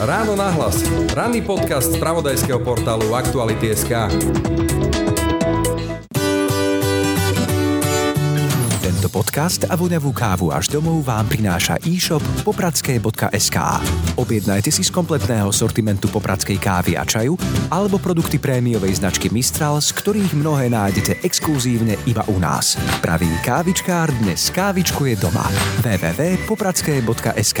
Ráno nahlas. Ranný podcast z pravodajského portálu Aktuality.sk. Tento podcast a voňavú kávu až domov vám prináša e-shop popradské.sk. Objednajte si z kompletného sortimentu popradskej kávy a čaju alebo produkty prémiovej značky Mistral, z ktorých mnohé nájdete exkluzívne iba u nás. Pravý kávičkár dnes kávičkuje doma. www.popradské.sk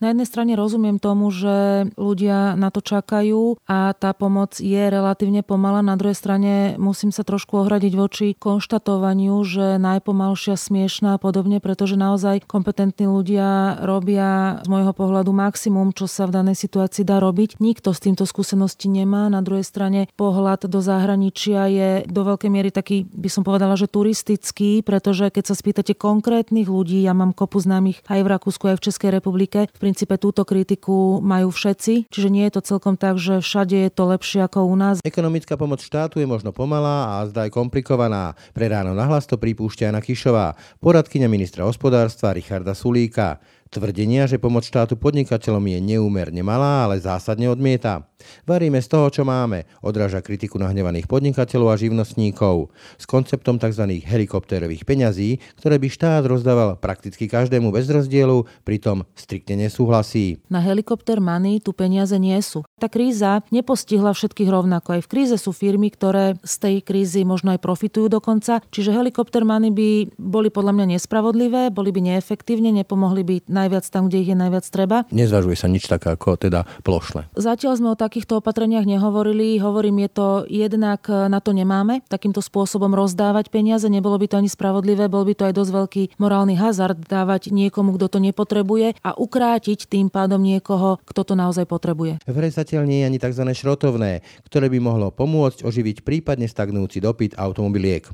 Na jednej strane rozumiem tomu, že ľudia na to čakajú a tá pomoc je relatívne pomalá. Na druhej strane musím sa trošku ohradiť voči konštatovaniu, že najpomalšia, smiešná a podobne, pretože naozaj kompetentní ľudia robia z môjho pohľadu maximum, čo sa v danej situácii dá robiť. Nikto s týmto skúsenosti nemá. Na druhej strane pohľad do zahraničia je do veľkej miery taký, by som povedala, že turistický, pretože keď sa spýtate konkrétnych ľudí, ja mám kopu známych aj v Rakúsku, aj v Českej republike, v princípe túto kritiku majú všetci, čiže nie je to celkom tak, že všade je to lepšie ako u nás. Ekonomická pomoc štátu je možno pomalá a zdá aj komplikovaná. Pre ráno nahlas to pripúšťa Jana Kišová, poradkyňa ministra hospodárstva Richarda Sulíka. Tvrdenia, že pomoc štátu podnikateľom je neúmerne malá, ale zásadne odmieta. Varíme z toho, čo máme, odráža kritiku nahnevaných podnikateľov a živnostníkov. S konceptom tzv. helikoptérových peňazí, ktoré by štát rozdával prakticky každému bez rozdielu, pritom striktne nesúhlasí. Na helikopter money tu peniaze nie sú. Tá kríza nepostihla všetkých rovnako. Aj v kríze sú firmy, ktoré z tej krízy možno aj profitujú dokonca. Čiže helikopter money by boli podľa mňa nespravodlivé, boli by neefektívne, nepomohli by najviac tam, kde ich je najviac treba. Nezvažuje sa nič také ako teda plošné. Zatiaľ sme o takýchto opatreniach nehovorili. Hovorím, je to jednak na to nemáme takýmto spôsobom rozdávať peniaze. Nebolo by to ani spravodlivé, bol by to aj dosť veľký morálny hazard dávať niekomu, kto to nepotrebuje a ukrátiť tým pádom niekoho, kto to naozaj potrebuje. V zatiaľ nie je ani tzv. šrotovné, ktoré by mohlo pomôcť oživiť prípadne stagnujúci dopyt automobiliek.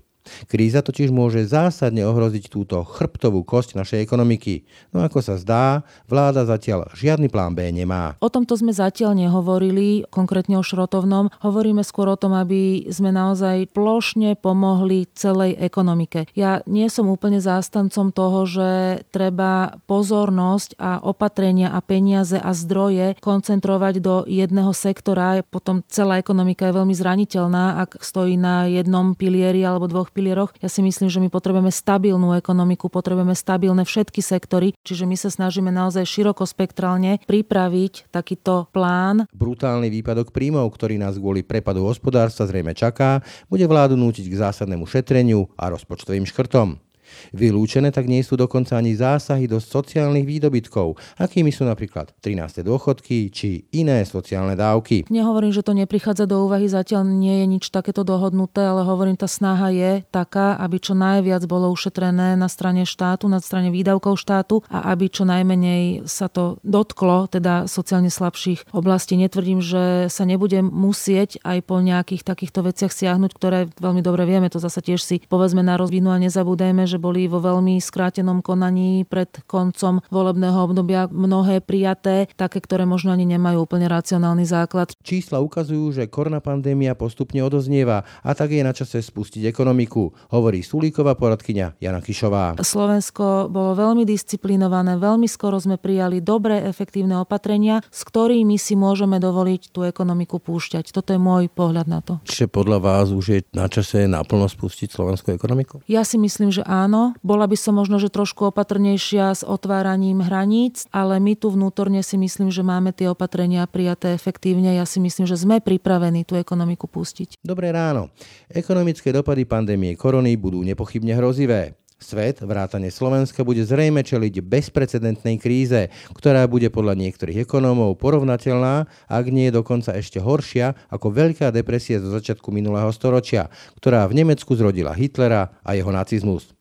Kríza totiž môže zásadne ohroziť túto chrbtovú kosť našej ekonomiky. No ako sa zdá, vláda zatiaľ žiadny plán B nemá. O tomto sme zatiaľ nehovorili, konkrétne o šrotovnom. Hovoríme skôr o tom, aby sme naozaj plošne pomohli celej ekonomike. Ja nie som úplne zástancom toho, že treba pozornosť a opatrenia a peniaze a zdroje koncentrovať do jedného sektora. Potom celá ekonomika je veľmi zraniteľná, ak stojí na jednom pilieri alebo dvoch pilieroch. Ja si myslím, že my potrebujeme stabilnú ekonomiku, potrebujeme stabilné všetky sektory, čiže my sa snažíme naozaj širokospektrálne pripraviť takýto plán. Brutálny výpadok príjmov, ktorý nás kvôli prepadu hospodárstva zrejme čaká, bude vládu nútiť k zásadnému šetreniu a rozpočtovým škrtom. Vylúčené tak nie sú dokonca ani zásahy do sociálnych výdobytkov, akými sú napríklad 13. dôchodky či iné sociálne dávky. Nehovorím, že to neprichádza do úvahy, zatiaľ nie je nič takéto dohodnuté, ale hovorím, tá snaha je taká, aby čo najviac bolo ušetrené na strane štátu, na strane výdavkov štátu a aby čo najmenej sa to dotklo, teda sociálne slabších oblastí. Netvrdím, že sa nebude musieť aj po nejakých takýchto veciach siahnuť, ktoré veľmi dobre vieme, to zase tiež si povedzme na rozvinu a nezabúdajme, že boli vo veľmi skrátenom konaní pred koncom volebného obdobia mnohé prijaté, také, ktoré možno ani nemajú úplne racionálny základ. Čísla ukazujú, že korona pandémia postupne odoznieva a tak je na čase spustiť ekonomiku, hovorí Sulíková poradkyňa Jana Kišová. Slovensko bolo veľmi disciplinované, veľmi skoro sme prijali dobré, efektívne opatrenia, s ktorými si môžeme dovoliť tú ekonomiku púšťať. Toto je môj pohľad na to. Čiže podľa vás už je na čase naplno spustiť slovenskú ekonomiku? Ja si myslím, že áno áno. Bola by som možno, že trošku opatrnejšia s otváraním hraníc, ale my tu vnútorne si myslím, že máme tie opatrenia prijaté efektívne. Ja si myslím, že sme pripravení tú ekonomiku pustiť. Dobré ráno. Ekonomické dopady pandémie korony budú nepochybne hrozivé. Svet, vrátane Slovenska, bude zrejme čeliť bezprecedentnej kríze, ktorá bude podľa niektorých ekonómov porovnateľná, ak nie je dokonca ešte horšia ako Veľká depresia zo začiatku minulého storočia, ktorá v Nemecku zrodila Hitlera a jeho nacizmus.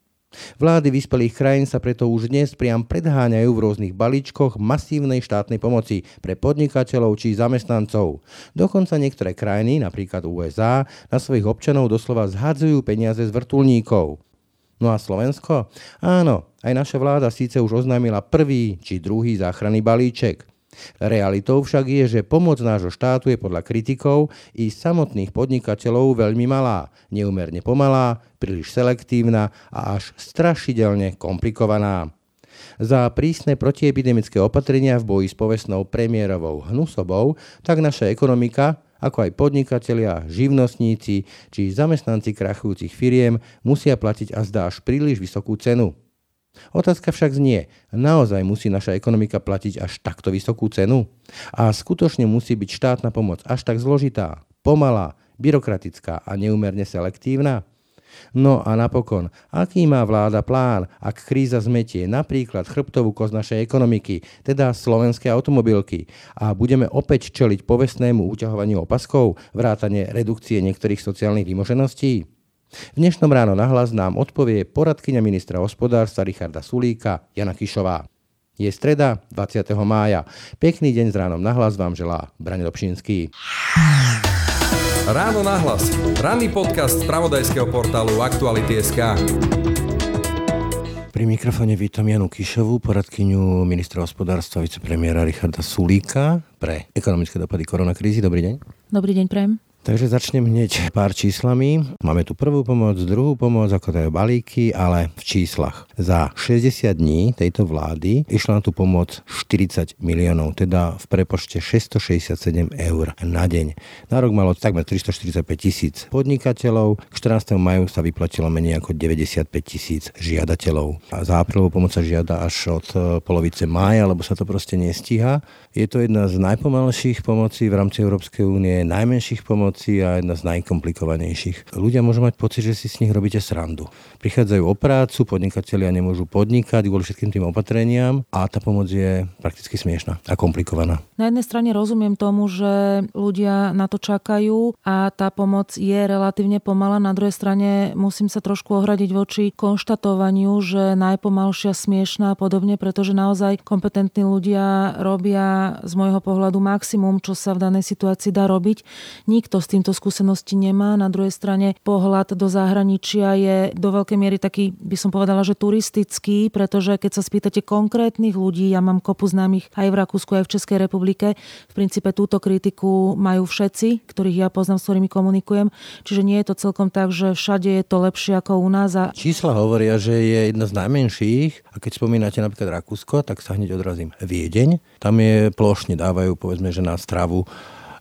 Vlády vyspelých krajín sa preto už dnes priam predháňajú v rôznych balíčkoch masívnej štátnej pomoci pre podnikateľov či zamestnancov. Dokonca niektoré krajiny, napríklad USA, na svojich občanov doslova zhadzujú peniaze z vrtulníkov. No a Slovensko? Áno, aj naša vláda síce už oznámila prvý či druhý záchranný balíček. Realitou však je, že pomoc nášho štátu je podľa kritikov i samotných podnikateľov veľmi malá, neumerne pomalá, príliš selektívna a až strašidelne komplikovaná. Za prísne protiepidemické opatrenia v boji s povestnou premiérovou hnusobou, tak naša ekonomika, ako aj podnikatelia, živnostníci či zamestnanci krachujúcich firiem musia platiť a zdá až príliš vysokú cenu. Otázka však znie, naozaj musí naša ekonomika platiť až takto vysokú cenu? A skutočne musí byť štátna pomoc až tak zložitá, pomalá, byrokratická a neumerne selektívna? No a napokon, aký má vláda plán, ak kríza zmetie napríklad chrbtovú koz našej ekonomiky, teda slovenské automobilky, a budeme opäť čeliť povestnému uťahovaniu opaskov, vrátane redukcie niektorých sociálnych vymožeností? V dnešnom ráno nahlas nám odpovie poradkyňa ministra hospodárstva Richarda Sulíka Jana Kišová. Je streda 20. mája. Pekný deň s ránom nahlas vám želá Brane Dobšinský. Ráno nahlas. Ranný podcast z pravodajského portálu Aktuality.sk. Pri mikrofone vítam Janu Kišovú, poradkyňu ministra hospodárstva vicepremiéra Richarda Sulíka pre ekonomické dopady koronakrízy. Dobrý deň. Dobrý deň, Prem. Takže začnem hneď pár číslami. Máme tu prvú pomoc, druhú pomoc, ako to je balíky, ale v číslach. Za 60 dní tejto vlády išla na tú pomoc 40 miliónov, teda v prepočte 667 eur na deň. Na rok malo takmer 345 tisíc podnikateľov, k 14. maju sa vyplatilo menej ako 95 tisíc žiadateľov. A za aprílovú pomoc sa žiada až od e, polovice mája, lebo sa to proste nestíha. Je to jedna z najpomalších pomocí v rámci Európskej únie, najmenších pomoc situácii a jedna z najkomplikovanejších. Ľudia môžu mať pocit, že si s nich robíte srandu. Prichádzajú o prácu, podnikatelia nemôžu podnikať kvôli všetkým tým opatreniam a tá pomoc je prakticky smiešná a komplikovaná. Na jednej strane rozumiem tomu, že ľudia na to čakajú a tá pomoc je relatívne pomalá. Na druhej strane musím sa trošku ohradiť voči konštatovaniu, že najpomalšia smiešná a podobne, pretože naozaj kompetentní ľudia robia z môjho pohľadu maximum, čo sa v danej situácii dá robiť. Nikto s týmto skúsenosti nemá. Na druhej strane pohľad do zahraničia je do veľkej miery taký, by som povedala, že turistický, pretože keď sa spýtate konkrétnych ľudí, ja mám kopu známych aj v Rakúsku, aj v Českej republike, v princípe túto kritiku majú všetci, ktorých ja poznám, s ktorými komunikujem. Čiže nie je to celkom tak, že všade je to lepšie ako u nás. A... Čísla hovoria, že je jedna z najmenších a keď spomínate napríklad Rakúsko, tak sa hneď odrazím. Viedeň, tam je plošne dávajú povedzme, že na stravu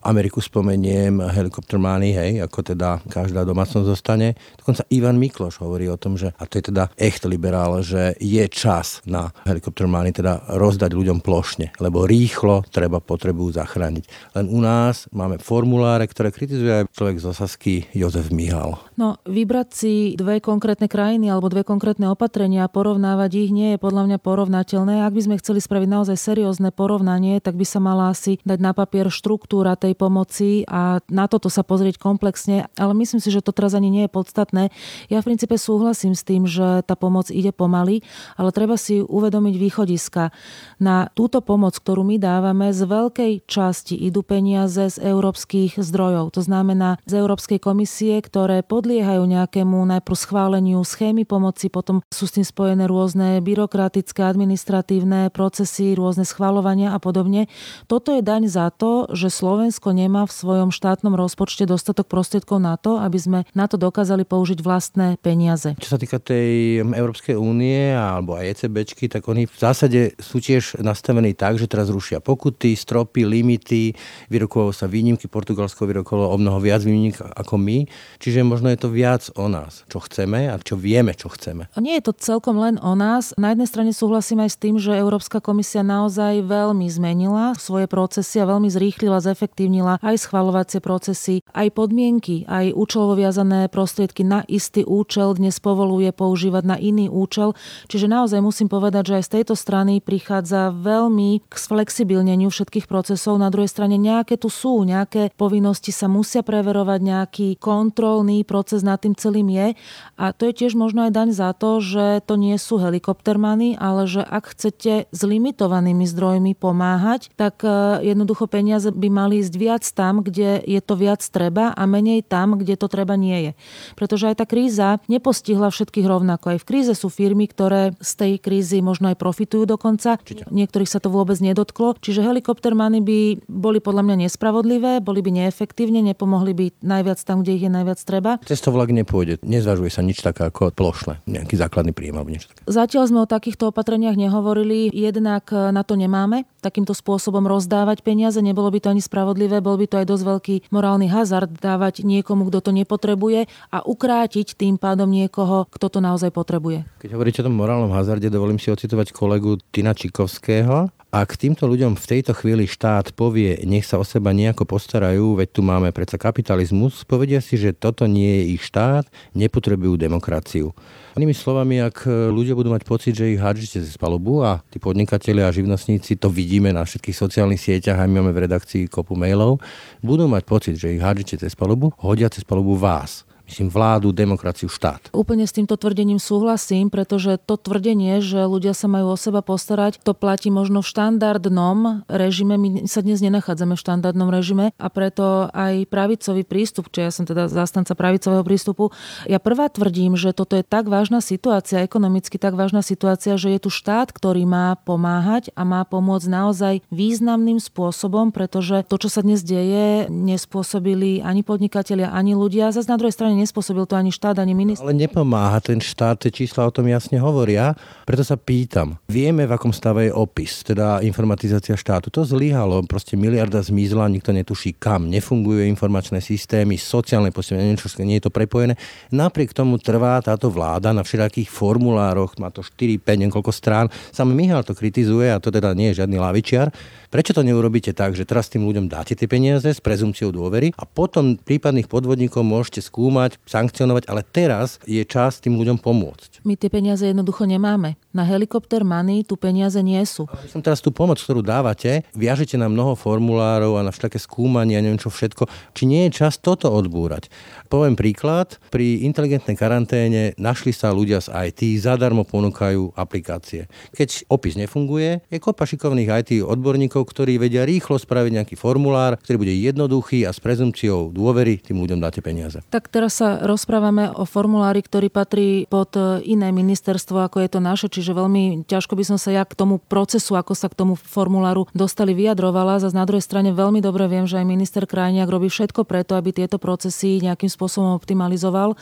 Ameriku spomeniem, helikopter money, hej, ako teda každá domácnosť zostane. Dokonca Ivan Mikloš hovorí o tom, že, a to je teda echt liberál, že je čas na helikopter money, teda rozdať ľuďom plošne, lebo rýchlo treba potrebu zachrániť. Len u nás máme formuláre, ktoré kritizuje aj človek z Osasky Jozef Mihal. No, vybrať si dve konkrétne krajiny alebo dve konkrétne opatrenia a porovnávať ich nie je podľa mňa porovnateľné. Ak by sme chceli spraviť naozaj seriózne porovnanie, tak by sa mala asi dať na papier štruktúra tej pomoci a na toto sa pozrieť komplexne, ale myslím si, že to teraz ani nie je podstatné. Ja v princípe súhlasím s tým, že tá pomoc ide pomaly, ale treba si uvedomiť východiska. Na túto pomoc, ktorú my dávame, z veľkej časti idú peniaze z európskych zdrojov. To znamená z Európskej komisie, ktoré podliehajú nejakému najprv schváleniu schémy pomoci, potom sú s tým spojené rôzne byrokratické, administratívne procesy, rôzne schvalovania a podobne. Toto je daň za to, že Slovensko Slovensko nemá v svojom štátnom rozpočte dostatok prostriedkov na to, aby sme na to dokázali použiť vlastné peniaze. Čo sa týka tej Európskej únie alebo aj ECBčky, tak oni v zásade sú tiež nastavení tak, že teraz rušia pokuty, stropy, limity, vyrokovalo sa výnimky, Portugalsko vyrokovalo o mnoho viac výnimk ako my, čiže možno je to viac o nás, čo chceme a čo vieme, čo chceme. A nie je to celkom len o nás. Na jednej strane súhlasím aj s tým, že Európska komisia naozaj veľmi zmenila svoje procesy a veľmi zrýchlila, zefektívnila posilnila aj schvalovacie procesy, aj podmienky, aj účelovo viazané prostriedky na istý účel dnes povoluje používať na iný účel. Čiže naozaj musím povedať, že aj z tejto strany prichádza veľmi k flexibilneniu všetkých procesov. Na druhej strane nejaké tu sú, nejaké povinnosti sa musia preverovať, nejaký kontrolný proces nad tým celým je. A to je tiež možno aj daň za to, že to nie sú helikoptermany, ale že ak chcete s limitovanými zdrojmi pomáhať, tak eh, jednoducho peniaze by mali ísť nájsť viac tam, kde je to viac treba a menej tam, kde to treba nie je. Pretože aj tá kríza nepostihla všetkých rovnako. Aj v kríze sú firmy, ktoré z tej krízy možno aj profitujú dokonca. Čiže. Niektorých sa to vôbec nedotklo. Čiže helikoptermany by boli podľa mňa nespravodlivé, boli by neefektívne, nepomohli by najviac tam, kde ich je najviac treba. Cestovlak nepôjde. Nezvažuje sa nič také ako plošné, nejaký základný príjem alebo niečo také. Zatiaľ sme o takýchto opatreniach nehovorili. Jednak na to nemáme takýmto spôsobom rozdávať peniaze. Nebolo by to ani spravodlivé, bol by to aj dosť veľký morálny hazard dávať niekomu, kto to nepotrebuje a ukrátiť tým pádom niekoho, kto to naozaj potrebuje. Keď hovoríte o tom morálnom hazarde, dovolím si ocitovať kolegu Tina Čikovského. Ak týmto ľuďom v tejto chvíli štát povie, nech sa o seba nejako postarajú, veď tu máme predsa kapitalizmus, povedia si, že toto nie je ich štát, nepotrebujú demokraciu. Inými slovami, ak ľudia budú mať pocit, že ich hádžete z palubu a tí podnikatelia a živnostníci, to vidíme na všetkých sociálnych sieťach a my máme v redakcii kopu mailov, budú mať pocit, že ich hádžete cez palubu, hodia cez palubu vás myslím, vládu, demokraciu, štát. Úplne s týmto tvrdením súhlasím, pretože to tvrdenie, že ľudia sa majú o seba postarať, to platí možno v štandardnom režime. My sa dnes nenachádzame v štandardnom režime a preto aj pravicový prístup, či ja som teda zástanca pravicového prístupu, ja prvá tvrdím, že toto je tak vážna situácia, ekonomicky tak vážna situácia, že je tu štát, ktorý má pomáhať a má pomôcť naozaj významným spôsobom, pretože to, čo sa dnes deje, nespôsobili ani podnikatelia, ani ľudia. Zase na druhej strane nespôsobil to ani štát, ani minister. Ale nepomáha ten štát, tie čísla o tom jasne hovoria. Preto sa pýtam, vieme, v akom stave je opis, teda informatizácia štátu. To zlyhalo, proste miliarda zmizla, nikto netuší kam. Nefungujú informačné systémy, sociálne postavenie, niečo, nie je to prepojené. Napriek tomu trvá táto vláda na všetkých formulároch, má to 4, 5, niekoľko strán. Sam Mihal to kritizuje a to teda nie je žiadny lavičiar. Prečo to neurobíte tak, že teraz tým ľuďom dáte tie peniaze s prezumciou dôvery a potom prípadných podvodníkov môžete skúmať, sankcionovať, ale teraz je čas tým ľuďom pomôcť. My tie peniaze jednoducho nemáme. Na helikopter money tu peniaze nie sú. Ale som teraz tú pomoc, ktorú dávate, viažete na mnoho formulárov a na všetké skúmanie a neviem čo všetko. Či nie je čas toto odbúrať? Poviem príklad. Pri inteligentnej karanténe našli sa ľudia z IT, zadarmo ponúkajú aplikácie. Keď opis nefunguje, je kopa šikovných IT odborníkov, ktorí vedia rýchlo spraviť nejaký formulár, ktorý bude jednoduchý a s prezumciou dôvery tým ľuďom dáte peniaze. Tak teraz sa rozprávame o formulári, ktorý patrí pod iné ministerstvo, ako je to naše, čiže veľmi ťažko by som sa ja k tomu procesu, ako sa k tomu formuláru dostali vyjadrovala. Zas na druhej strane veľmi dobre viem, že aj minister Krajniak robí všetko preto, aby tieto procesy nejakým spôsobom optimalizoval.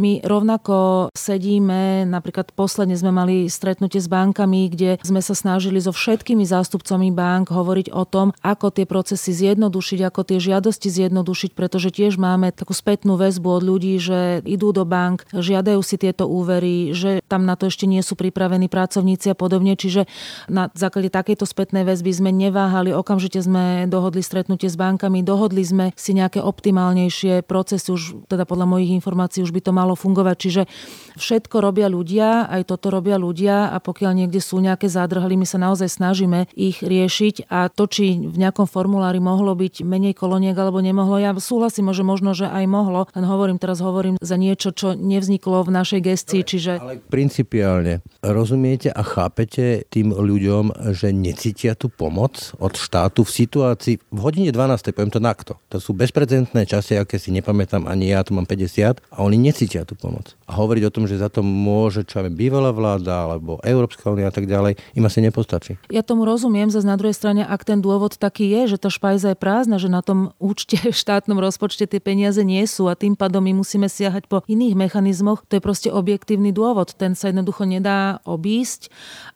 My rovnako sedíme, napríklad posledne sme mali stretnutie s bankami, kde sme sa snažili so všetkými zástupcami bank hovoriť o tom, ako tie procesy zjednodušiť, ako tie žiadosti zjednodušiť, pretože tiež máme takú spätnú väzbu od ľudí, že idú do bank, žiadajú si tieto úvery, že tam na to ešte nie sú pripravení pracovníci a podobne. Čiže na základe takejto spätnej väzby sme neváhali, okamžite sme dohodli stretnutie s bankami, dohodli sme si nejaké optimálnejšie procesy, už teda podľa mojich informácií už by to malo fungovať. Čiže všetko robia ľudia, aj toto robia ľudia. A pokiaľ niekde sú nejaké zádrhly, my sa naozaj snažíme ich riešiť. A to, či v nejakom formulári mohlo byť menej koloniek alebo nemohlo, ja súhlasím, že možno, že aj mohlo, len hovorím, teraz hovorím za niečo, čo nevzniklo v našej gestii, čiže... Ale principiálne, rozumiete a chápete tým ľuďom, že necítia tú pomoc od štátu v situácii, v hodine 12. poviem to nakto, to sú bezprecedentné časy, aké si nepamätám ani ja, tu mám 50 a oni necítia tú pomoc. A hovoriť o tom, že za to môže čo aj bývalá vláda alebo Európska únia a tak ďalej, im asi nepostačí. Ja tomu rozumiem, zase na druhej strane ak ten dôvod taký je, že tá špajza je prázdna, že na tom účte v štátnom rozpočte tie peniaze nie sú a tým pádom musíme siahať po iných mechanizmoch, to je proste objektívny dôvod. Ten sa jednoducho nedá obísť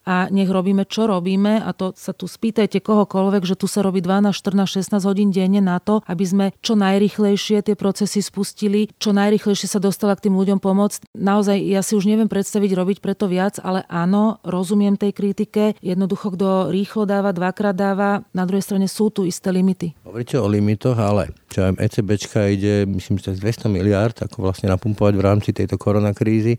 a nech robíme, čo robíme a to sa tu spýtajte kohokoľvek, že tu sa robí 12, 14, 16 hodín denne na to, aby sme čo najrychlejšie tie procesy spustili, čo najrychlejšie sa dostala k tým ľuďom pomôcť. Naozaj ja si už neviem predstaviť robiť preto viac, ale áno, rozumiem tej kritike. Jednoducho, kto rýchlo dáva, dvakrát dáva, na druhej strane sú tu isté limity. Hovoríte o limitoch, ale čo aj ECBčka ide, myslím, že 200 miliard, ako vlastne napumpovať v rámci tejto koronakrízy,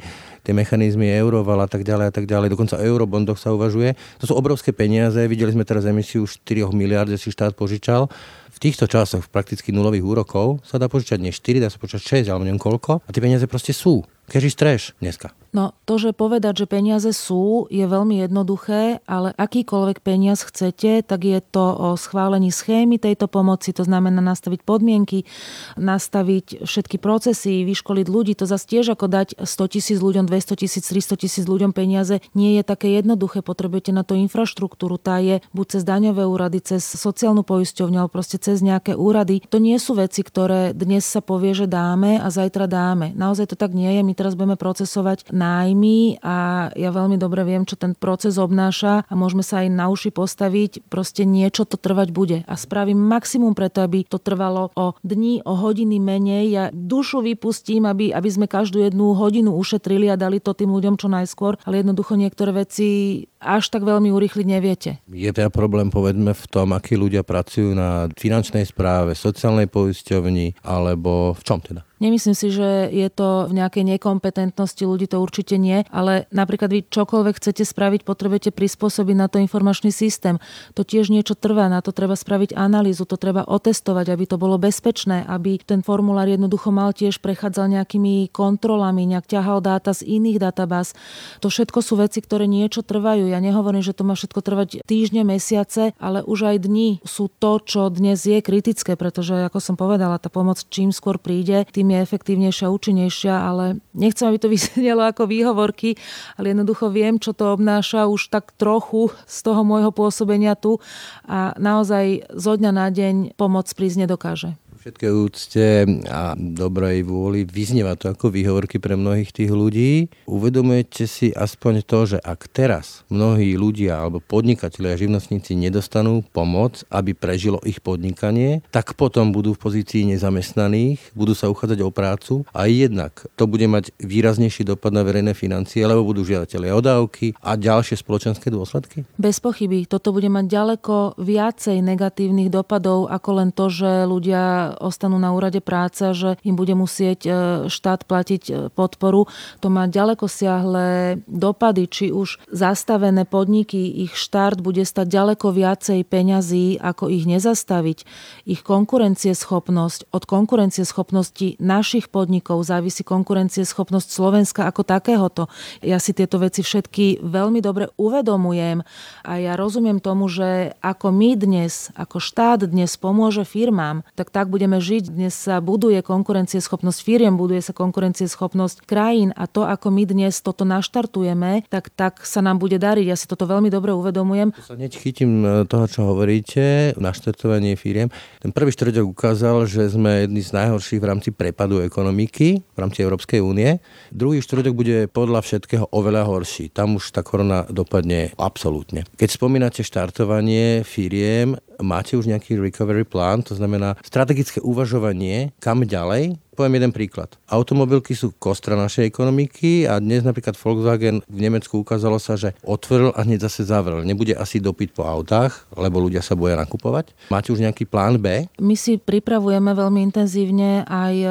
tie mechanizmy euroval a tak ďalej a tak ďalej, dokonca o eurobondoch sa uvažuje. To sú obrovské peniaze, videli sme teraz emisiu 4 miliard, si štát požičal. V týchto časoch prakticky nulových úrokov sa dá požičať nie 4, dá sa požičať 6 alebo neviem koľko a tie peniaze proste sú is trash dneska. No to, že povedať, že peniaze sú, je veľmi jednoduché, ale akýkoľvek peniaz chcete, tak je to o schválení schémy tejto pomoci, to znamená nastaviť podmienky, nastaviť všetky procesy, vyškoliť ľudí. To zase tiež ako dať 100 tisíc ľuďom, 200 tisíc, 300 tisíc ľuďom peniaze nie je také jednoduché. Potrebujete na to infraštruktúru. Tá je buď cez daňové úrady, cez sociálnu poisťovňu, alebo proste cez nejaké úrady. To nie sú veci, ktoré dnes sa povie, že dáme a zajtra dáme. Naozaj to tak nie je. My teraz budeme procesovať nájmy a ja veľmi dobre viem, čo ten proces obnáša a môžeme sa aj na uši postaviť. Proste niečo to trvať bude a spravím maximum preto, aby to trvalo o dní, o hodiny menej. Ja dušu vypustím, aby, aby sme každú jednu hodinu ušetrili a dali to tým ľuďom čo najskôr, ale jednoducho niektoré veci až tak veľmi urýchliť neviete. Je teda problém, povedzme, v tom, akí ľudia pracujú na finančnej správe, sociálnej poisťovni, alebo v čom teda? Nemyslím si, že je to v nejakej nekompetentnosti ľudí, to určite nie, ale napríklad vy čokoľvek chcete spraviť, potrebujete prispôsobiť na to informačný systém. To tiež niečo trvá, na to treba spraviť analýzu, to treba otestovať, aby to bolo bezpečné, aby ten formulár jednoducho mal tiež prechádzal nejakými kontrolami, nejak ťahal dáta z iných databáz. To všetko sú veci, ktoré niečo trvajú. Ja nehovorím, že to má všetko trvať týždne, mesiace, ale už aj dni sú to, čo dnes je kritické, pretože ako som povedala, tá pomoc čím skôr príde, tým je efektívnejšia, účinnejšia, ale nechcem, aby to vyznelo ako výhovorky, ale jednoducho viem, čo to obnáša už tak trochu z toho môjho pôsobenia tu a naozaj zo dňa na deň pomoc prísť nedokáže všetkej úcte a dobrej vôli vyznieva to ako výhovorky pre mnohých tých ľudí. Uvedomujete si aspoň to, že ak teraz mnohí ľudia alebo podnikatelia a živnostníci nedostanú pomoc, aby prežilo ich podnikanie, tak potom budú v pozícii nezamestnaných, budú sa uchádzať o prácu a jednak to bude mať výraznejší dopad na verejné financie, lebo budú žiadatelia o dávky a ďalšie spoločenské dôsledky? Bez pochyby. Toto bude mať ďaleko viacej negatívnych dopadov ako len to, že ľudia ostanú na úrade práce, že im bude musieť e, štát platiť e, podporu. To má ďaleko siahle dopady, či už zastavené podniky, ich štart bude stať ďaleko viacej peňazí, ako ich nezastaviť. Ich konkurencieschopnosť, od konkurencieschopnosti našich podnikov závisí konkurencieschopnosť Slovenska ako takéhoto. Ja si tieto veci všetky veľmi dobre uvedomujem a ja rozumiem tomu, že ako my dnes, ako štát dnes pomôže firmám, tak tak bude budeme žiť. Dnes sa buduje konkurencieschopnosť firiem, buduje sa konkurencieschopnosť krajín a to, ako my dnes toto naštartujeme, tak, tak sa nám bude dariť. Ja si toto veľmi dobre uvedomujem. Sa hneď chytím e, toho, čo hovoríte, naštartovanie firiem. Ten prvý štvrťok ukázal, že sme jedni z najhorších v rámci prepadu ekonomiky v rámci Európskej únie. Druhý štvrťok bude podľa všetkého oveľa horší. Tam už tá korona dopadne absolútne. Keď spomínate štartovanie firiem, máte už nejaký recovery plán, to znamená strategické uvažovanie, kam ďalej, Poviem jeden príklad. Automobilky sú kostra našej ekonomiky a dnes napríklad Volkswagen v Nemecku ukázalo sa, že otvoril a hneď zase zavrel. Nebude asi dopyt po autách, lebo ľudia sa boja nakupovať. Máte už nejaký plán B? My si pripravujeme veľmi intenzívne aj e,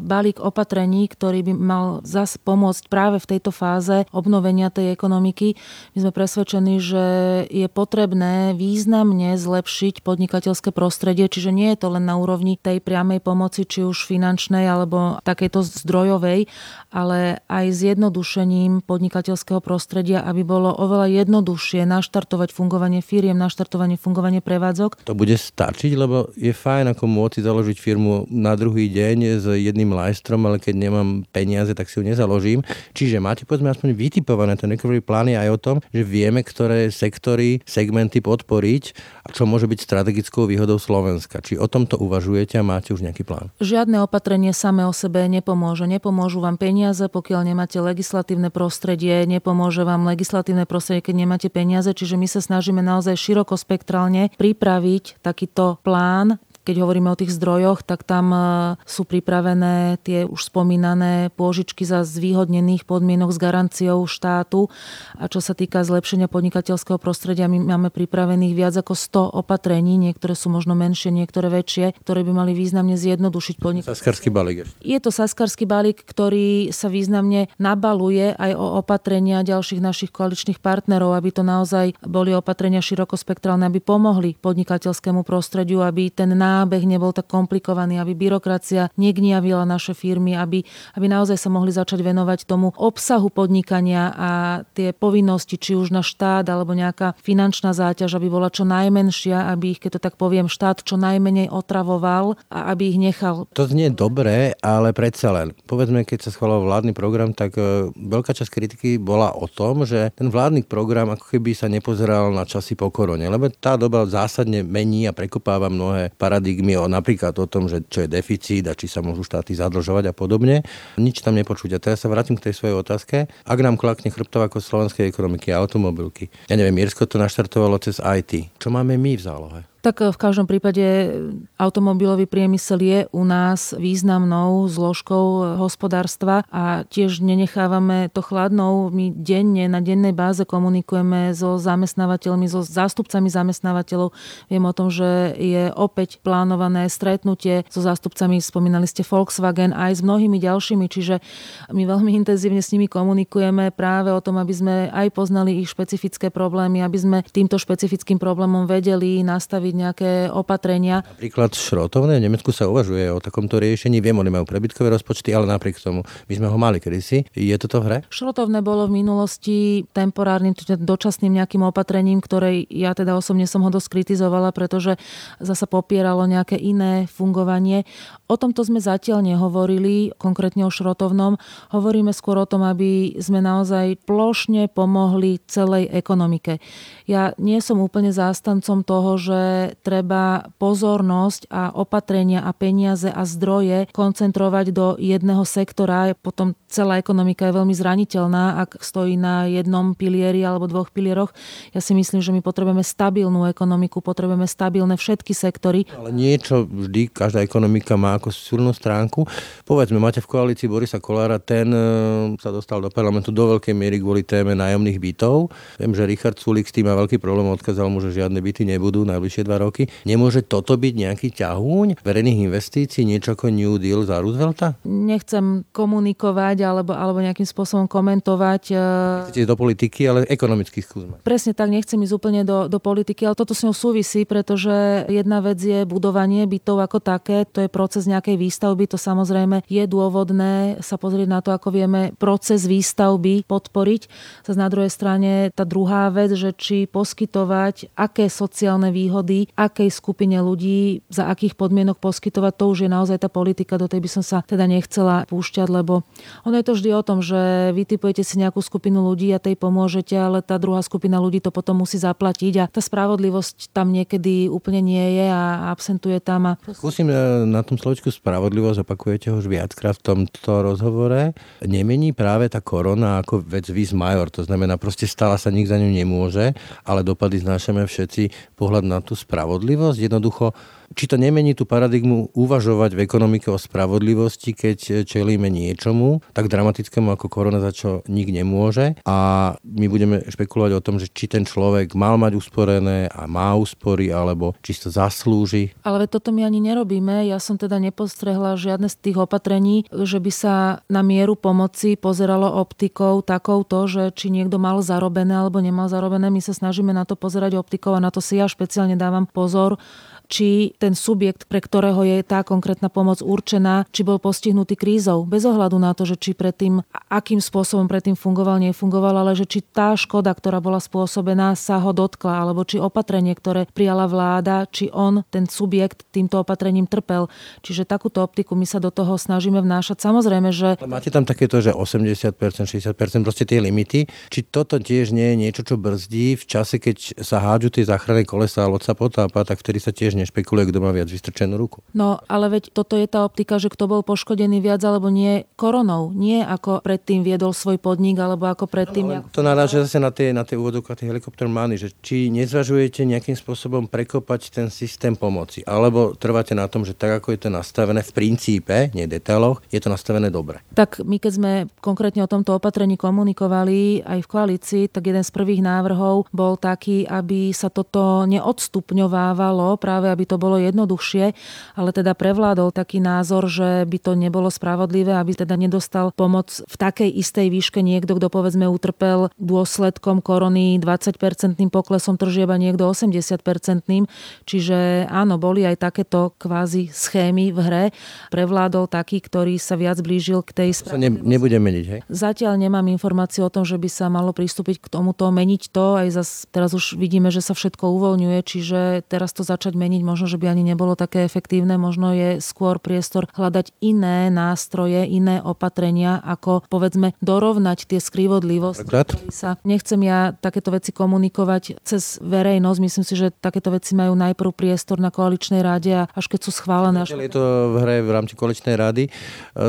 balík opatrení, ktorý by mal zase pomôcť práve v tejto fáze obnovenia tej ekonomiky. My sme presvedčení, že je potrebné významne zlepšiť podnikateľské prostredie, čiže nie je to len na úrovni tej priamej pomoci, či už finančnej, finančnej alebo takejto zdrojovej, ale aj zjednodušením podnikateľského prostredia, aby bolo oveľa jednoduchšie naštartovať fungovanie firiem, naštartovanie fungovanie prevádzok. To bude stačiť, lebo je fajn ako môcť založiť firmu na druhý deň s jedným lajstrom, ale keď nemám peniaze, tak si ju nezaložím. Čiže máte povedzme aspoň vytipované ten recovery plán je aj o tom, že vieme, ktoré sektory, segmenty podporiť a čo môže byť strategickou výhodou Slovenska. Či o tomto uvažujete a máte už nejaký plán? Žiadne opatrenie samé o sebe nepomôže. Nepomôžu vám peniaze, pokiaľ nemáte legislatívne prostredie, nepomôže vám legislatívne prostredie, keď nemáte peniaze, čiže my sa snažíme naozaj širokospektrálne pripraviť takýto plán keď hovoríme o tých zdrojoch, tak tam e, sú pripravené tie už spomínané pôžičky za zvýhodnených podmienok s garanciou štátu. A čo sa týka zlepšenia podnikateľského prostredia, my máme pripravených viac ako 100 opatrení, niektoré sú možno menšie, niektoré väčšie, ktoré by mali významne zjednodušiť podnikateľské. Saskarský balík. Je to saskarský balík, ktorý sa významne nabaluje aj o opatrenia ďalších našich koaličných partnerov, aby to naozaj boli opatrenia širokospektrálne, aby pomohli podnikateľskému prostrediu, aby ten náš nábeh nebol tak komplikovaný, aby byrokracia negniavila naše firmy, aby, aby naozaj sa mohli začať venovať tomu obsahu podnikania a tie povinnosti, či už na štát alebo nejaká finančná záťaž, aby bola čo najmenšia, aby ich, keď to tak poviem, štát čo najmenej otravoval a aby ich nechal. To znie dobre, ale predsa len. Povedzme, keď sa schvaloval vládny program, tak e, veľká časť kritiky bola o tom, že ten vládny program ako keby sa nepozeral na časy po korone, lebo tá doba zásadne mení a prekopáva mnohé paradigmy o napríklad o tom, že čo je deficit a či sa môžu štáty zadlžovať a podobne. Nič tam nepočuť. A teraz sa vrátim k tej svojej otázke. Ak nám klakne chrbtov ako slovenskej ekonomiky a automobilky, ja neviem, Irsko to naštartovalo cez IT. Čo máme my v zálohe? Tak v každom prípade automobilový priemysel je u nás významnou zložkou hospodárstva a tiež nenechávame to chladnou. My denne, na dennej báze komunikujeme so zamestnávateľmi, so zástupcami zamestnávateľov. Viem o tom, že je opäť plánované stretnutie so zástupcami, spomínali ste Volkswagen, aj s mnohými ďalšími, čiže my veľmi intenzívne s nimi komunikujeme práve o tom, aby sme aj poznali ich špecifické problémy, aby sme týmto špecifickým problémom vedeli nastaviť urobiť nejaké opatrenia. Napríklad šrotovné, v Nemecku sa uvažuje o takomto riešení. Viem, oni majú prebytkové rozpočty, ale napriek tomu my sme ho mali kedysi. Je toto v hre? Šrotovné bolo v minulosti temporárnym, teda dočasným nejakým opatrením, ktoré ja teda osobne som ho dosť kritizovala, pretože zasa popieralo nejaké iné fungovanie. O tomto sme zatiaľ nehovorili, konkrétne o šrotovnom. Hovoríme skôr o tom, aby sme naozaj plošne pomohli celej ekonomike. Ja nie som úplne zástancom toho, že treba pozornosť a opatrenia a peniaze a zdroje koncentrovať do jedného sektora. Potom celá ekonomika je veľmi zraniteľná, ak stojí na jednom pilieri alebo dvoch pilieroch. Ja si myslím, že my potrebujeme stabilnú ekonomiku, potrebujeme stabilné všetky sektory. Ale niečo vždy, každá ekonomika má ako silnú stránku. Povedzme, máte v koalícii Borisa Kolára, ten e, sa dostal do parlamentu do veľkej miery kvôli téme nájomných bytov. Viem, že Richard Sulik s tým má veľký problém, odkázal mu, že žiadne byty nebudú najbližšie dva roky. Nemôže toto byť nejaký ťahúň verejných investícií, niečo ako New Deal za Roosevelta? Nechcem komunikovať alebo, alebo nejakým spôsobom komentovať. E, Chcete do politiky, ale ekonomicky skúsme. Presne tak, nechcem ísť úplne do, do politiky, ale toto s ňou súvisí, pretože jedna vec je budovanie bytov ako také, to je proces nejakej výstavby, to samozrejme je dôvodné sa pozrieť na to, ako vieme proces výstavby podporiť. Zase na druhej strane tá druhá vec, že či poskytovať aké sociálne výhody akej skupine ľudí, za akých podmienok poskytovať, to už je naozaj tá politika, do tej by som sa teda nechcela púšťať, lebo ono je to vždy o tom, že vy typujete si nejakú skupinu ľudí a tej pomôžete, ale tá druhá skupina ľudí to potom musí zaplatiť a tá spravodlivosť tam niekedy úplne nie je a absentuje tam. A... Skúsim e, na tom slovičku spravodlivosť, opakujete ho už viackrát v tomto rozhovore. Nemení práve tá korona ako vec vis major, to znamená proste stala sa, nik za ňu nemôže, ale dopady znášame všetci pohľad na tú spravodlivosť. Jednoducho či to nemení tú paradigmu uvažovať v ekonomike o spravodlivosti, keď čelíme niečomu tak dramatickému ako korona, za čo nik nemôže a my budeme špekulovať o tom, že či ten človek mal mať usporené a má úspory, alebo či to zaslúži. Ale toto my ani nerobíme. Ja som teda nepostrehla žiadne z tých opatrení, že by sa na mieru pomoci pozeralo optikou takouto, že či niekto mal zarobené alebo nemal zarobené. My sa snažíme na to pozerať optikou a na to si ja špeciálne dávam pozor, či ten subjekt, pre ktorého je tá konkrétna pomoc určená, či bol postihnutý krízou. Bez ohľadu na to, že či predtým, akým spôsobom predtým fungoval, nefungoval, ale že či tá škoda, ktorá bola spôsobená, sa ho dotkla, alebo či opatrenie, ktoré prijala vláda, či on, ten subjekt, týmto opatrením trpel. Čiže takúto optiku my sa do toho snažíme vnášať. Samozrejme, že... Máte tam takéto, že 80%, 60%, proste tie limity. Či toto tiež nie je niečo, čo brzdí v čase, keď sa hádžu tie záchranné kolesa a loď sa potápa, tak vtedy sa tiež nešpekuluje, kto má viac vystrčenú ruku. No, ale veď toto je tá optika, že kto bol poškodený viac alebo nie koronou. Nie ako predtým viedol svoj podnik, alebo ako predtým... No, to naráža zase na tie, na tie úvodovka tie helikoptermány, že či nezvažujete nejakým spôsobom prekopať ten systém pomoci, alebo trváte na tom, že tak, ako je to nastavené v princípe, nie detailoch, je to nastavené dobre. Tak my, keď sme konkrétne o tomto opatrení komunikovali aj v koalícii, tak jeden z prvých návrhov bol taký, aby sa toto neodstupňovávalo práve aby to bolo jednoduchšie, ale teda prevládol taký názor, že by to nebolo spravodlivé, aby teda nedostal pomoc v takej istej výške niekto, kto povedzme utrpel dôsledkom korony 20-percentným poklesom tržieb a niekto 80-percentným. Čiže áno, boli aj takéto kvázi schémy v hre. Prevládol taký, ktorý sa viac blížil k tej sa ne, nebude meniť, hej? Zatiaľ nemám informáciu o tom, že by sa malo pristúpiť k tomuto, meniť to. Aj zas, teraz už vidíme, že sa všetko uvoľňuje, čiže teraz to začať meniť možno, že by ani nebolo také efektívne. Možno je skôr priestor hľadať iné nástroje, iné opatrenia, ako povedzme dorovnať tie skrivodlivosti. Sa, nechcem ja takéto veci komunikovať cez verejnosť. Myslím si, že takéto veci majú najprv priestor na koaličnej rade a až keď sú schválené. Až... Je to v hre v rámci koaličnej rady. E,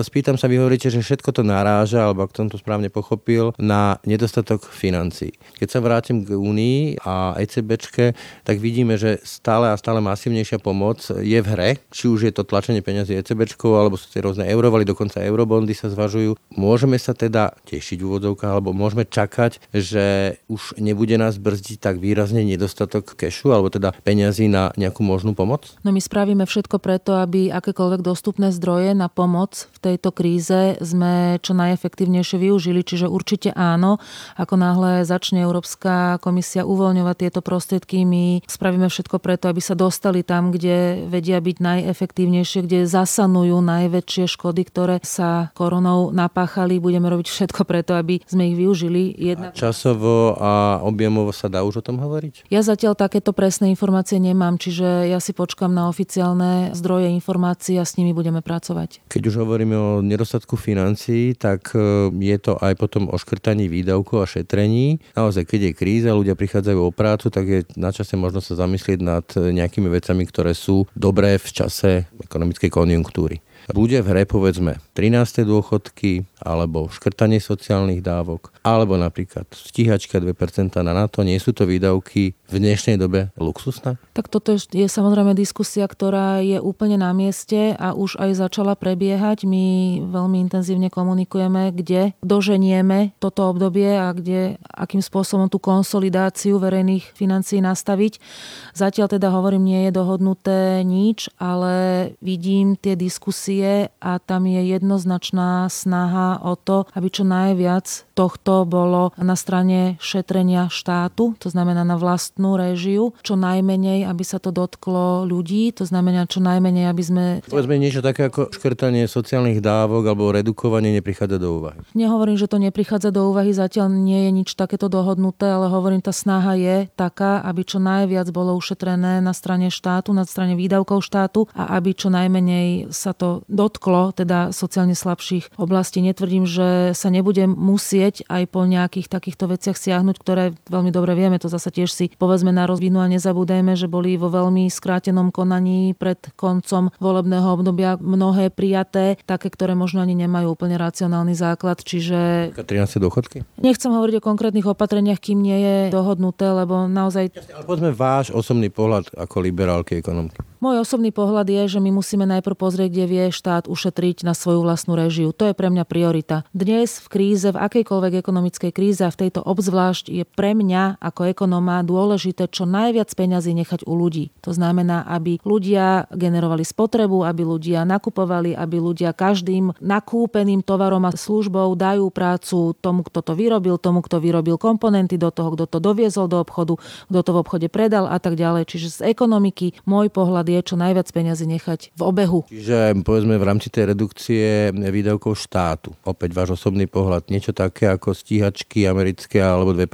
spýtam sa, vy hovoríte, že všetko to naráža, alebo ak som to správne pochopil, na nedostatok financií. Keď sa vrátim k Únii a ECBčke, tak vidíme, že stále a stále masívnejšia pomoc je v hre, či už je to tlačenie peniazy ECBčkou, alebo sú tie rôzne eurovaly, dokonca eurobondy sa zvažujú. Môžeme sa teda tešiť v úvodzovkách, alebo môžeme čakať, že už nebude nás brzdiť tak výrazne nedostatok kešu, alebo teda peniazy na nejakú možnú pomoc? No my spravíme všetko preto, aby akékoľvek dostupné zdroje na pomoc v tejto kríze sme čo najefektívnejšie využili, čiže určite áno. Ako náhle začne Európska komisia uvoľňovať tieto prostriedky, my spravíme všetko preto, aby sa dostali tam, kde vedia byť najefektívnejšie, kde zasanujú najväčšie škody, ktoré sa koronou napáchali. Budeme robiť všetko preto, aby sme ich využili. Jedna... A časovo a objemovo sa dá už o tom hovoriť? Ja zatiaľ takéto presné informácie nemám, čiže ja si počkam na oficiálne zdroje informácií a s nimi budeme pracovať. Keď už hovoríme o nedostatku financií, tak e, je to aj potom o škrtaní výdavkov a šetrení. Naozaj, keď je kríza, ľudia prichádzajú o prácu, tak je na čase možno sa zamyslieť nad nejakými vecami, ktoré sú dobré v čase ekonomickej konjunktúry bude v hre povedzme 13. dôchodky alebo škrtanie sociálnych dávok alebo napríklad stíhačka 2% na NATO, nie sú to výdavky v dnešnej dobe luxusné? Tak toto je samozrejme diskusia, ktorá je úplne na mieste a už aj začala prebiehať. My veľmi intenzívne komunikujeme, kde doženieme toto obdobie a kde, akým spôsobom tú konsolidáciu verejných financií nastaviť. Zatiaľ teda hovorím, nie je dohodnuté nič, ale vidím tie diskusie diskusie a tam je jednoznačná snaha o to, aby čo najviac tohto bolo na strane šetrenia štátu, to znamená na vlastnú réžiu, čo najmenej, aby sa to dotklo ľudí, to znamená čo najmenej, aby sme... Povedzme niečo také ako škrtanie sociálnych dávok alebo redukovanie neprichádza do úvahy. Nehovorím, že to neprichádza do úvahy, zatiaľ nie je nič takéto dohodnuté, ale hovorím, tá snaha je taká, aby čo najviac bolo ušetrené na strane štátu, na strane výdavkov štátu a aby čo najmenej sa to dotklo teda sociálne slabších oblastí. Netvrdím, že sa nebude musieť aj po nejakých takýchto veciach siahnuť, ktoré veľmi dobre vieme, to zase tiež si povedzme na rozvinu a nezabúdajme, že boli vo veľmi skrátenom konaní pred koncom volebného obdobia mnohé prijaté, také, ktoré možno ani nemajú úplne racionálny základ, čiže... 13 dôchodky? Nechcem hovoriť o konkrétnych opatreniach, kým nie je dohodnuté, lebo naozaj... Jasne, ale povedzme váš osobný pohľad ako liberálky ekonomky. Môj osobný pohľad je, že my musíme najprv pozrieť, kde vie štát ušetriť na svoju vlastnú režiu. To je pre mňa priorita. Dnes v kríze, v akejkoľvek ekonomickej kríze a v tejto obzvlášť je pre mňa ako ekonóma dôležité čo najviac peňazí nechať u ľudí. To znamená, aby ľudia generovali spotrebu, aby ľudia nakupovali, aby ľudia každým nakúpeným tovarom a službou dajú prácu tomu, kto to vyrobil, tomu, kto vyrobil komponenty, do toho, kto to doviezol do obchodu, kto to v obchode predal a tak ďalej. Čiže z ekonomiky môj pohľad čo najviac peňazí nechať v obehu. Čiže povedzme v rámci tej redukcie výdavkov štátu, opäť váš osobný pohľad, niečo také ako stíhačky americké alebo 2%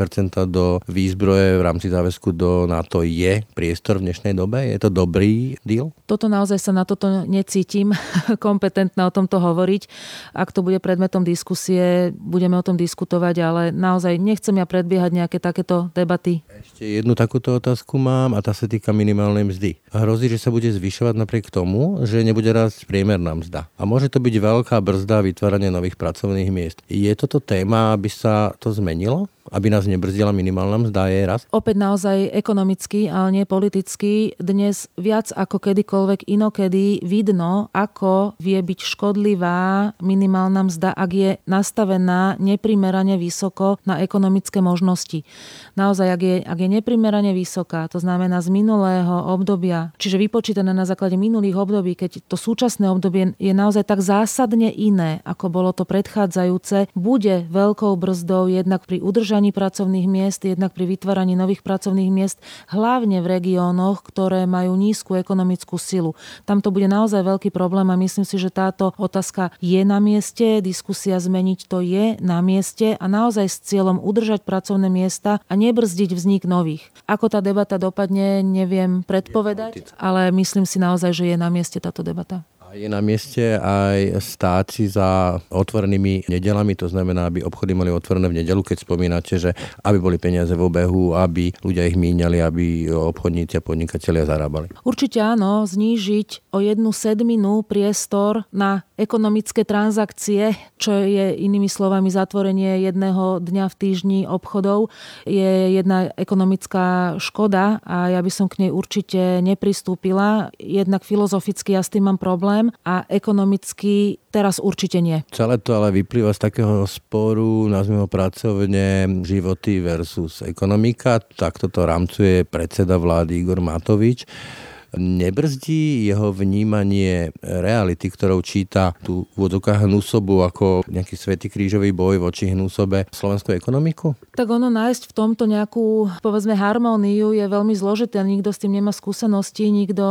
do výzbroje v rámci záväzku do NATO je priestor v dnešnej dobe? Je to dobrý deal? Toto naozaj sa na toto necítim kompetentná o tomto hovoriť. Ak to bude predmetom diskusie, budeme o tom diskutovať, ale naozaj nechcem ja predbiehať nejaké takéto debaty. Ešte jednu takúto otázku mám a tá sa týka minimálnej mzdy. Hrozí, že sa sa bude zvyšovať napriek tomu, že nebude rásť priemerná mzda. A môže to byť veľká brzda vytvárania nových pracovných miest. Je toto téma, aby sa to zmenilo? Aby nás nebrzdila minimálna mzda, je raz? Opäť naozaj ekonomicky, ale nie politicky. Dnes viac ako kedykoľvek inokedy vidno, ako vie byť škodlivá minimálna mzda, ak je nastavená neprimerane vysoko na ekonomické možnosti. Naozaj, ak je, ak je neprimerane vysoká, to znamená z minulého obdobia, čiže vypočítané na základe minulých období, keď to súčasné obdobie je naozaj tak zásadne iné, ako bolo to predchádzajúce, bude veľkou brzdou jednak pri udržaní pracovných miest, jednak pri vytváraní nových pracovných miest, hlavne v regiónoch, ktoré majú nízku ekonomickú silu. Tam to bude naozaj veľký problém a myslím si, že táto otázka je na mieste, diskusia zmeniť to je na mieste a naozaj s cieľom udržať pracovné miesta a nebrzdiť vznik nových. Ako tá debata dopadne, neviem predpovedať, ale myslím si naozaj, že je na mieste táto debata. Je na mieste aj stáť si za otvorenými nedelami, to znamená, aby obchody mali otvorené v nedelu, keď spomínate, že aby boli peniaze v obehu, aby ľudia ich míňali, aby obchodníci a podnikatelia zarábali. Určite áno, znížiť o jednu sedminu priestor na ekonomické transakcie, čo je inými slovami zatvorenie jedného dňa v týždni obchodov, je jedna ekonomická škoda a ja by som k nej určite nepristúpila. Jednak filozoficky ja s tým mám problém, a ekonomicky teraz určite nie. Celé to ale vyplýva z takého sporu, nazvime ho pracovne, životy versus ekonomika. Takto to rámcuje predseda vlády Igor Matovič nebrzdí jeho vnímanie reality, ktorou číta tú vodoká hnusobu ako nejaký svetý krížový boj voči hnusobe slovenskú ekonomiku? Tak ono nájsť v tomto nejakú, povedzme, harmóniu je veľmi zložité. Nikto s tým nemá skúsenosti, nikto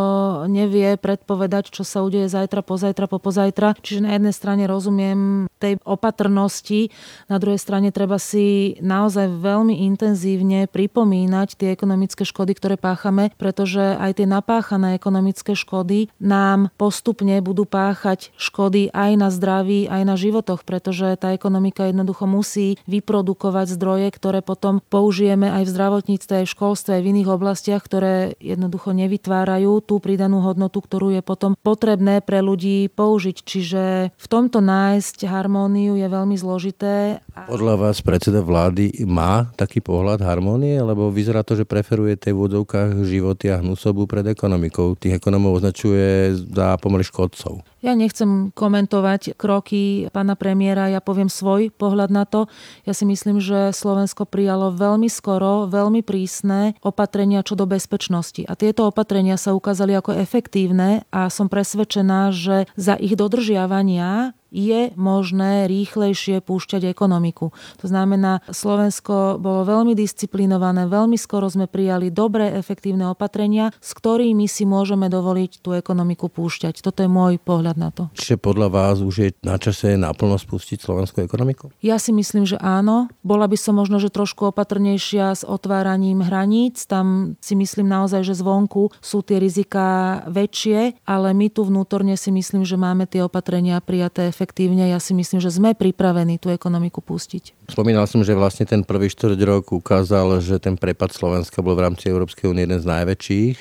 nevie predpovedať, čo sa udeje zajtra, pozajtra, popozajtra. Čiže na jednej strane rozumiem tej opatrnosti, na druhej strane treba si naozaj veľmi intenzívne pripomínať tie ekonomické škody, ktoré páchame, pretože aj tie napách napáchané ekonomické škody, nám postupne budú páchať škody aj na zdraví, aj na životoch, pretože tá ekonomika jednoducho musí vyprodukovať zdroje, ktoré potom použijeme aj v zdravotníctve, aj v školstve, aj v iných oblastiach, ktoré jednoducho nevytvárajú tú pridanú hodnotu, ktorú je potom potrebné pre ľudí použiť. Čiže v tomto nájsť harmóniu je veľmi zložité. Podľa vás predseda vlády má taký pohľad harmónie, lebo vyzerá to, že preferuje tej vodovkách životy a hnusobu pred ekonomikou ekonomikou. Tých ekonomov označuje za pomaly škodcov. Ja nechcem komentovať kroky pána premiéra, ja poviem svoj pohľad na to. Ja si myslím, že Slovensko prijalo veľmi skoro, veľmi prísne opatrenia čo do bezpečnosti. A tieto opatrenia sa ukázali ako efektívne a som presvedčená, že za ich dodržiavania je možné rýchlejšie púšťať ekonomiku. To znamená, Slovensko bolo veľmi disciplinované, veľmi skoro sme prijali dobré, efektívne opatrenia, s ktorými si môžeme dovoliť tú ekonomiku púšťať. Toto je môj pohľad na to. Čiže podľa vás už je na čase naplno spustiť slovenskú ekonomiku? Ja si myslím, že áno. Bola by som možno, že trošku opatrnejšia s otváraním hraníc. Tam si myslím naozaj, že zvonku sú tie rizika väčšie, ale my tu vnútorne si myslím, že máme tie opatrenia prijaté efektívne. Ja si myslím, že sme pripravení tú ekonomiku pustiť. Spomínal som, že vlastne ten prvý štvrť rok ukázal, že ten prepad Slovenska bol v rámci Európskej únie jeden z najväčších.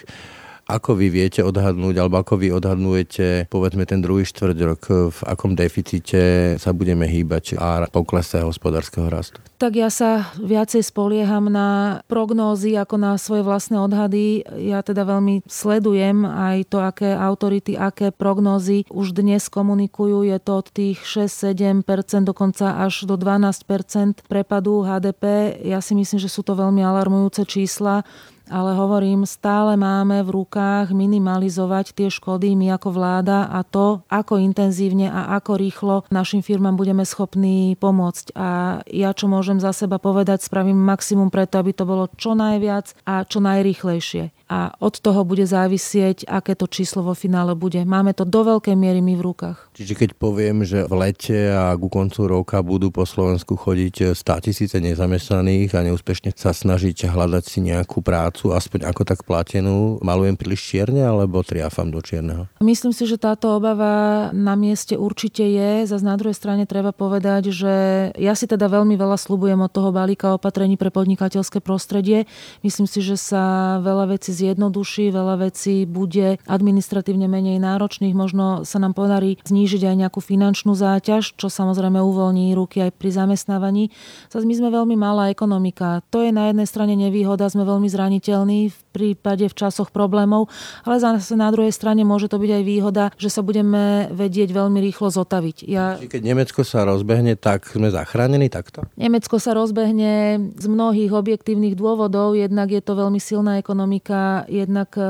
Ako vy viete odhadnúť, alebo ako vy odhadnujete, povedzme ten druhý štvrť rok, v akom deficite sa budeme hýbať a poklese hospodárskeho rastu? Tak ja sa viacej spolieham na prognózy ako na svoje vlastné odhady. Ja teda veľmi sledujem aj to, aké autority, aké prognózy už dnes komunikujú. Je to od tých 6-7%, dokonca až do 12% prepadu HDP. Ja si myslím, že sú to veľmi alarmujúce čísla ale hovorím, stále máme v rukách minimalizovať tie škody my ako vláda a to, ako intenzívne a ako rýchlo našim firmám budeme schopní pomôcť. A ja, čo môžem za seba povedať, spravím maximum preto, aby to bolo čo najviac a čo najrýchlejšie a od toho bude závisieť, aké to číslo vo finále bude. Máme to do veľkej miery my v rukách. Čiže keď poviem, že v lete a ku koncu roka budú po Slovensku chodiť 100 tisíce nezamestnaných a neúspešne sa snažiť hľadať si nejakú prácu, aspoň ako tak platenú, malujem príliš čierne alebo triafam do čierneho? Myslím si, že táto obava na mieste určite je. Zas na druhej strane treba povedať, že ja si teda veľmi veľa slubujem od toho balíka opatrení pre podnikateľské prostredie. Myslím si, že sa veľa vecí zjednoduší, veľa vecí bude administratívne menej náročných, možno sa nám podarí znížiť aj nejakú finančnú záťaž, čo samozrejme uvoľní ruky aj pri zamestnávaní. Zas my sme veľmi malá ekonomika. To je na jednej strane nevýhoda, sme veľmi zraniteľní v prípade v časoch problémov, ale zase na druhej strane môže to byť aj výhoda, že sa budeme vedieť veľmi rýchlo zotaviť. Ja... Keď Nemecko sa rozbehne, tak sme zachránení takto? Nemecko sa rozbehne z mnohých objektívnych dôvodov. Jednak je to veľmi silná ekonomika, jednak, e,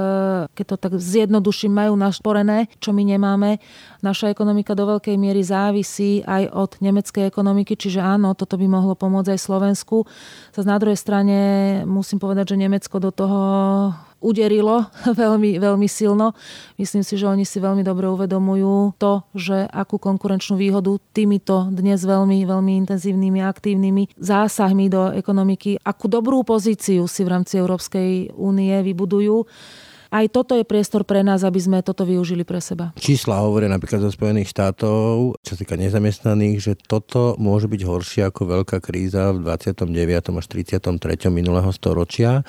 keď to tak zjednoduším, majú našporené, čo my nemáme. Naša ekonomika do veľkej miery závisí aj od nemeckej ekonomiky, čiže áno, toto by mohlo pomôcť aj Slovensku. Zase na druhej strane musím povedať, že Nemecko do toho uderilo veľmi, veľmi silno. Myslím si, že oni si veľmi dobre uvedomujú to, že akú konkurenčnú výhodu týmito dnes veľmi, veľmi intenzívnymi aktívnymi zásahmi do ekonomiky, akú dobrú pozíciu si v rámci Európskej únie vybudujú aj toto je priestor pre nás, aby sme toto využili pre seba. Čísla hovoria napríklad zo Spojených štátov, čo sa týka nezamestnaných, že toto môže byť horšie ako veľká kríza v 29. až 33. minulého storočia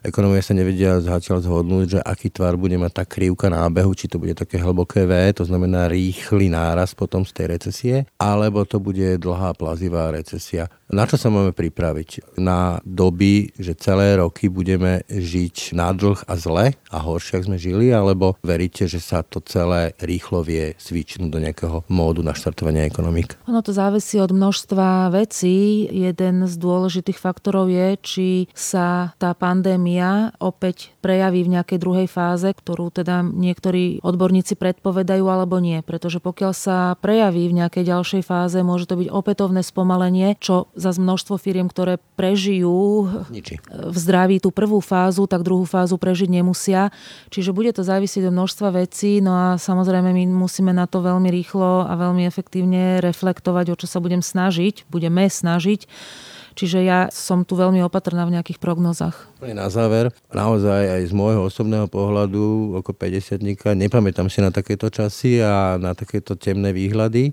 Ekonomia sa nevedia zatiaľ zhodnúť, že aký tvar bude mať tá krivka nábehu, či to bude také hlboké V, to znamená rýchly náraz potom z tej recesie, alebo to bude dlhá plazivá recesia. Na čo sa máme pripraviť? Na doby, že celé roky budeme žiť na dlh a zle a horšie, ak sme žili, alebo veríte, že sa to celé rýchlo vie svičnúť do nejakého módu naštartovania ekonomik? Ono to závisí od množstva vecí. Jeden z dôležitých faktorov je, či sa tá pandémia pandémia opäť prejaví v nejakej druhej fáze, ktorú teda niektorí odborníci predpovedajú alebo nie. Pretože pokiaľ sa prejaví v nejakej ďalšej fáze, môže to byť opätovné spomalenie, čo za množstvo firiem, ktoré prežijú Niči. v zdraví tú prvú fázu, tak druhú fázu prežiť nemusia. Čiže bude to závisieť od množstva vecí, no a samozrejme my musíme na to veľmi rýchlo a veľmi efektívne reflektovať, o čo sa budem snažiť, budeme snažiť Čiže ja som tu veľmi opatrná v nejakých prognozách. Na záver, naozaj aj z môjho osobného pohľadu, ako 50 nepamätám si na takéto časy a na takéto temné výhľady.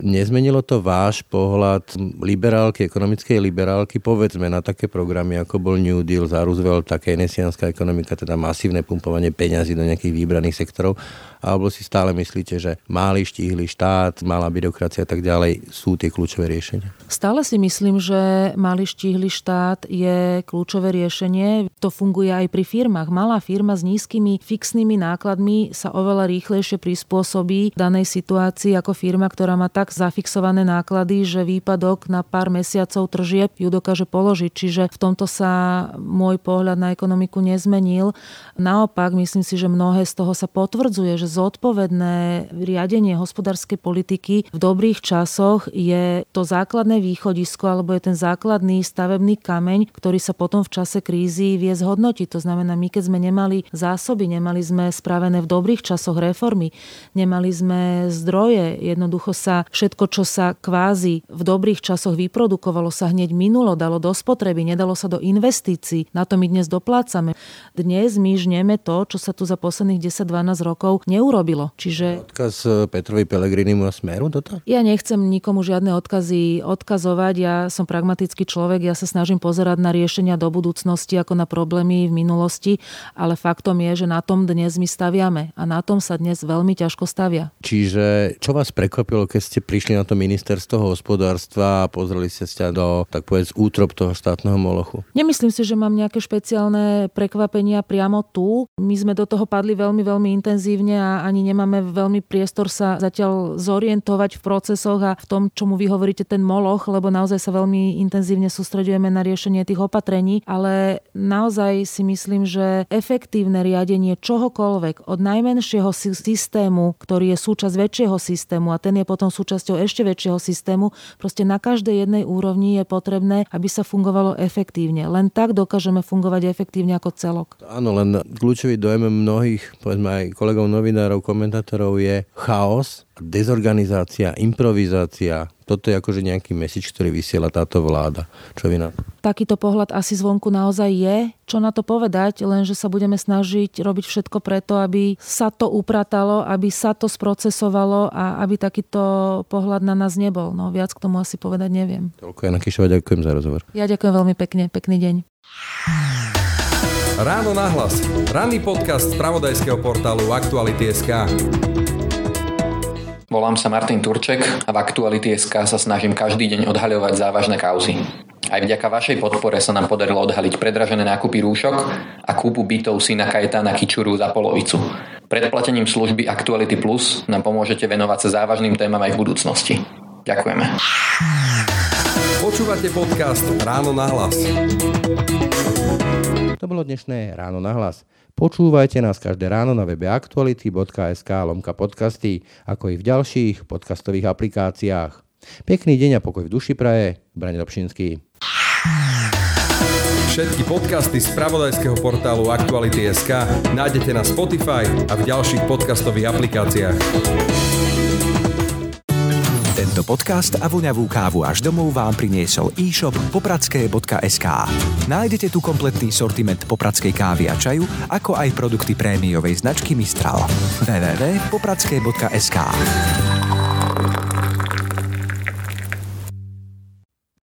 Nezmenilo to váš pohľad liberálky, ekonomickej liberálky, povedzme na také programy, ako bol New Deal za Roosevelt, keynesianská ekonomika, teda masívne pumpovanie peňazí do nejakých výbraných sektorov, alebo si stále myslíte, že malý štíhly štát, malá byrokracia a tak ďalej sú tie kľúčové riešenia? Stále si myslím, že malý štíhly štát je kľúčové riešenie. To funguje aj pri firmách. Malá firma s nízkymi fixnými nákladmi sa oveľa rýchlejšie prispôsobí danej situácii ako firma, ktorá má tak zafixované náklady, že výpadok na pár mesiacov tržieb ju dokáže položiť. Čiže v tomto sa môj pohľad na ekonomiku nezmenil. Naopak, myslím si, že mnohé z toho sa potvrdzuje, že zodpovedné riadenie hospodárskej politiky v dobrých časoch je to základné východisko alebo je ten základný stavebný kameň, ktorý sa potom v čase krízy vie zhodnotiť. To znamená, my keď sme nemali zásoby, nemali sme spravené v dobrých časoch reformy, nemali sme zdroje, jednoducho sa všetko, čo sa kvázi v dobrých časoch vyprodukovalo, sa hneď minulo, dalo do spotreby, nedalo sa do investícií. Na to my dnes doplácame. Dnes my žneme to, čo sa tu za posledných 10-12 rokov neurobilo. Čiže... Odkaz e, Petrovi Pelegrinimu a Smeru toto? Ja nechcem nikomu žiadne odkazy odkazovať. Ja som pragmatický človek, ja sa snažím pozerať na riešenia do budúcnosti ako na problémy v minulosti, ale faktom je, že na tom dnes my staviame a na tom sa dnes veľmi ťažko stavia. Čiže čo vás prekvapilo, keď ste prišli na to ministerstvo hospodárstva a pozreli ste sa do, tak povedz, útrop toho štátneho molochu? Nemyslím si, že mám nejaké špeciálne prekvapenia priamo tu. My sme do toho padli veľmi, veľmi intenzívne a ani nemáme veľmi priestor sa zatiaľ zorientovať v procesoch a v tom, čomu vy hovoríte ten moloch, lebo naozaj sa veľmi intenzívne sústredujeme na riešenie tých opatrení, ale naozaj si myslím, že efektívne riadenie čohokoľvek od najmenšieho systému, ktorý je súčasť väčšieho systému a ten je potom súčasť súčasťou ešte väčšieho systému. Proste na každej jednej úrovni je potrebné, aby sa fungovalo efektívne. Len tak dokážeme fungovať efektívne ako celok. Áno, len kľúčový dojem mnohých, povedzme aj kolegov novinárov, komentátorov je chaos, dezorganizácia, improvizácia, toto je akože nejaký mesič, ktorý vysiela táto vláda. Čo vy na Takýto pohľad asi zvonku naozaj je. Čo na to povedať, lenže sa budeme snažiť robiť všetko preto, aby sa to upratalo, aby sa to sprocesovalo a aby takýto pohľad na nás nebol. No viac k tomu asi povedať neviem. Toľko Jana Kišova, ďakujem za rozhovor. Ja ďakujem veľmi pekne. Pekný deň. Ráno na hlas. Ranný podcast z pravodajského portálu Aktuality.sk. Volám sa Martin Turček a v Aktuality.sk sa snažím každý deň odhaľovať závažné kauzy. Aj vďaka vašej podpore sa nám podarilo odhaliť predražené nákupy rúšok a kúpu bytov syna Kajetána Kičuru za polovicu. Predplatením služby Actuality Plus nám pomôžete venovať sa závažným témam aj v budúcnosti. Ďakujeme. Počúvate podcast Ráno na hlas. To bolo dnešné Ráno na hlas. Počúvajte nás každé ráno na webe aktuality.sk lomka podcasty, ako i v ďalších podcastových aplikáciách. Pekný deň a pokoj v duši praje, Brane Dobšinský. Všetky podcasty z pravodajského portálu Aktuality.sk nájdete na Spotify a v ďalších podcastových aplikáciách. Tento podcast a voňavú kávu až domov vám priniesol e-shop popradské.sk. Nájdete tu kompletný sortiment popradskej kávy a čaju, ako aj produkty prémiovej značky Mistral. www.popradské.sk